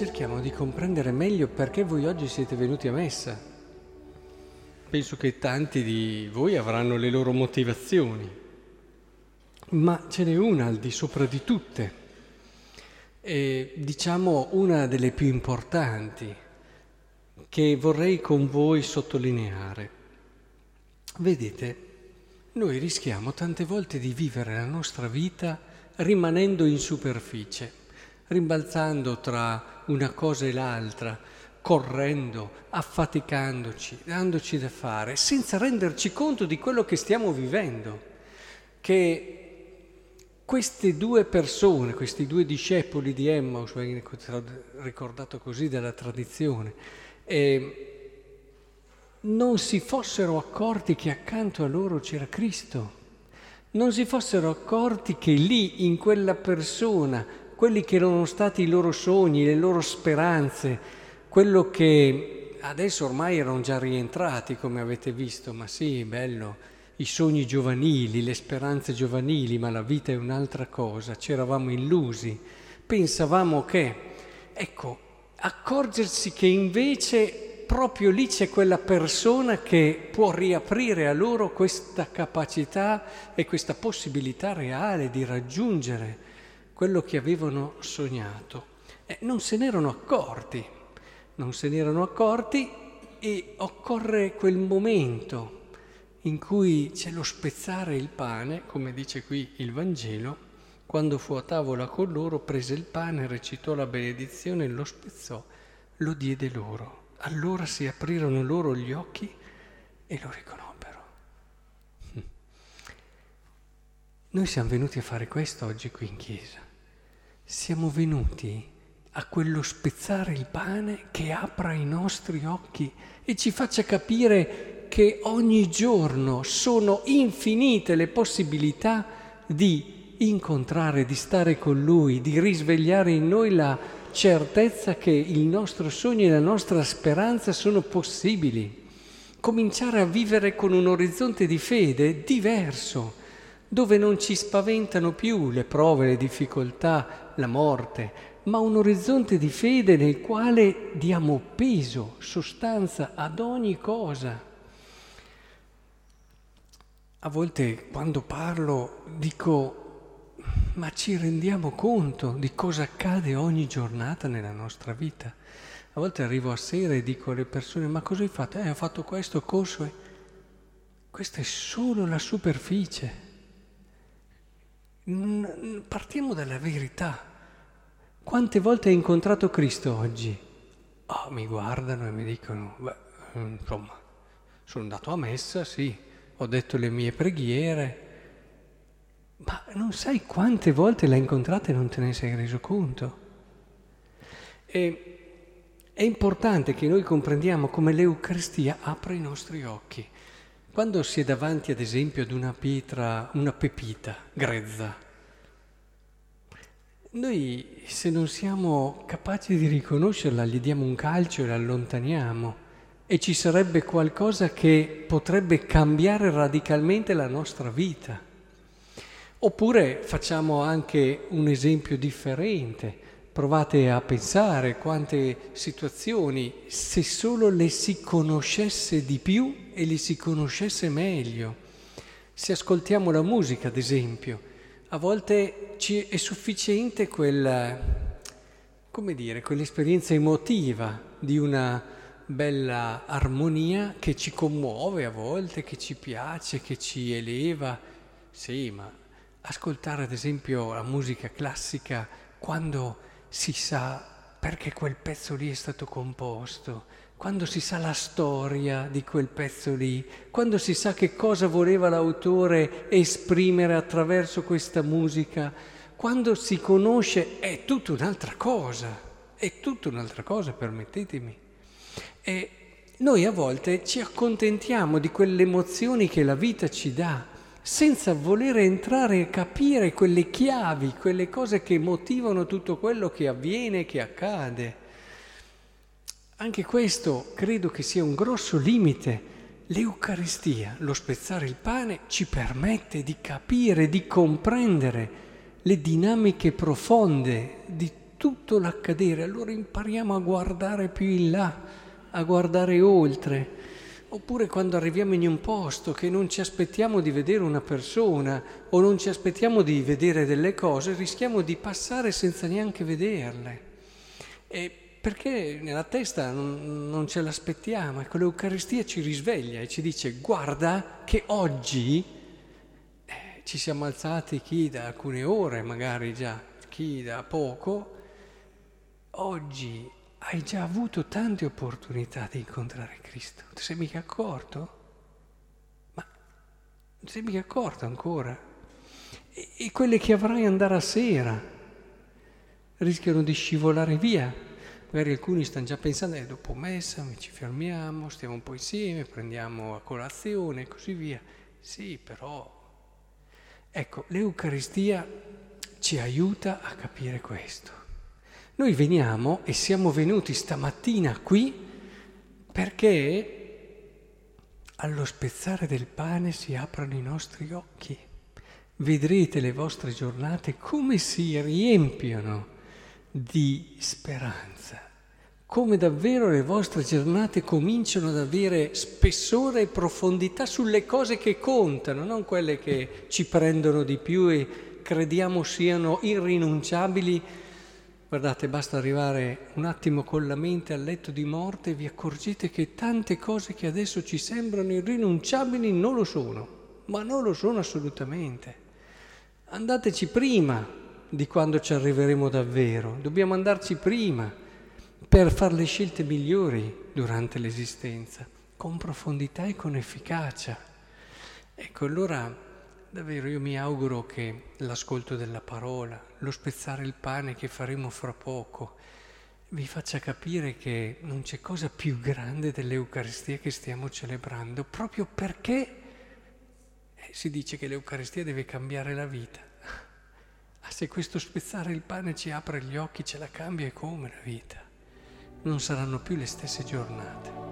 cerchiamo di comprendere meglio perché voi oggi siete venuti a messa. Penso che tanti di voi avranno le loro motivazioni, ma ce n'è una al di sopra di tutte, e diciamo una delle più importanti che vorrei con voi sottolineare. Vedete, noi rischiamo tante volte di vivere la nostra vita rimanendo in superficie, rimbalzando tra una cosa e l'altra, correndo, affaticandoci, dandoci da fare, senza renderci conto di quello che stiamo vivendo, che queste due persone, questi due discepoli di Emmaus, viene ricordato così dalla tradizione, eh, non si fossero accorti che accanto a loro c'era Cristo, non si fossero accorti che lì, in quella persona, quelli che erano stati i loro sogni, le loro speranze, quello che adesso ormai erano già rientrati, come avete visto, ma sì, bello, i sogni giovanili, le speranze giovanili, ma la vita è un'altra cosa, ci eravamo illusi, pensavamo che, ecco, accorgersi che invece proprio lì c'è quella persona che può riaprire a loro questa capacità e questa possibilità reale di raggiungere quello che avevano sognato. Eh, non se n'erano accorti, non se n'erano accorti e occorre quel momento in cui c'è lo spezzare il pane, come dice qui il Vangelo, quando fu a tavola con loro, prese il pane, recitò la benedizione, lo spezzò, lo diede loro. Allora si aprirono loro gli occhi e lo riconobbero. Noi siamo venuti a fare questo oggi qui in chiesa. Siamo venuti a quello spezzare il pane che apra i nostri occhi e ci faccia capire che ogni giorno sono infinite le possibilità di incontrare, di stare con Lui, di risvegliare in noi la certezza che il nostro sogno e la nostra speranza sono possibili. Cominciare a vivere con un orizzonte di fede diverso, dove non ci spaventano più le prove, le difficoltà, la morte, ma un orizzonte di fede nel quale diamo peso, sostanza ad ogni cosa. A volte quando parlo dico ma ci rendiamo conto di cosa accade ogni giornata nella nostra vita. A volte arrivo a sera e dico alle persone, ma cosa hai fatto? Eh, ho fatto questo, corso. Questa è solo la superficie. Partiamo dalla verità. Quante volte hai incontrato Cristo oggi? Oh, mi guardano e mi dicono, beh, insomma, sono andato a messa, sì, ho detto le mie preghiere, ma non sai quante volte l'hai incontrata e non te ne sei reso conto. E è importante che noi comprendiamo come l'Eucaristia apre i nostri occhi. Quando si è davanti, ad esempio, ad una pietra, una pepita grezza, noi se non siamo capaci di riconoscerla, gli diamo un calcio e la allontaniamo e ci sarebbe qualcosa che potrebbe cambiare radicalmente la nostra vita. Oppure facciamo anche un esempio differente. Provate a pensare quante situazioni, se solo le si conoscesse di più e le si conoscesse meglio. Se ascoltiamo la musica, ad esempio, a volte ci è sufficiente quella, come dire, quell'esperienza emotiva di una bella armonia che ci commuove a volte, che ci piace, che ci eleva. Sì, ma ascoltare ad esempio la musica classica quando si sa perché quel pezzo lì è stato composto, quando si sa la storia di quel pezzo lì, quando si sa che cosa voleva l'autore esprimere attraverso questa musica, quando si conosce è tutta un'altra cosa, è tutta un'altra cosa, permettetemi. E noi a volte ci accontentiamo di quelle emozioni che la vita ci dà, senza voler entrare e capire quelle chiavi, quelle cose che motivano tutto quello che avviene, che accade. Anche questo credo che sia un grosso limite. L'Eucaristia, lo spezzare il pane, ci permette di capire, di comprendere le dinamiche profonde di tutto l'accadere, allora impariamo a guardare più in là, a guardare oltre. Oppure quando arriviamo in un posto che non ci aspettiamo di vedere una persona o non ci aspettiamo di vedere delle cose, rischiamo di passare senza neanche vederle. E perché nella testa non, non ce l'aspettiamo, ecco l'Eucaristia ci risveglia e ci dice guarda che oggi eh, ci siamo alzati chi da alcune ore magari già, chi da poco, oggi hai già avuto tante opportunità di incontrare Cristo, ti sei mica accorto? Ma non ti sei mica accorto ancora? E, e quelle che avrai andare a sera rischiano di scivolare via. Magari alcuni stanno già pensando, eh, dopo messa ci fermiamo, stiamo un po' insieme, prendiamo a colazione e così via. Sì, però... Ecco, l'Eucaristia ci aiuta a capire questo. Noi veniamo e siamo venuti stamattina qui perché allo spezzare del pane si aprono i nostri occhi. Vedrete le vostre giornate come si riempiono di speranza, come davvero le vostre giornate cominciano ad avere spessore e profondità sulle cose che contano, non quelle che ci prendono di più e crediamo siano irrinunciabili Guardate, basta arrivare un attimo con la mente al letto di morte e vi accorgete che tante cose che adesso ci sembrano irrinunciabili non lo sono, ma non lo sono assolutamente. Andateci prima di quando ci arriveremo davvero, dobbiamo andarci prima per fare le scelte migliori durante l'esistenza, con profondità e con efficacia. Ecco, allora Davvero io mi auguro che l'ascolto della parola, lo spezzare il pane che faremo fra poco, vi faccia capire che non c'è cosa più grande dell'Eucaristia che stiamo celebrando, proprio perché eh, si dice che l'Eucaristia deve cambiare la vita. Se questo spezzare il pane ci apre gli occhi, ce la cambia e come la vita? Non saranno più le stesse giornate.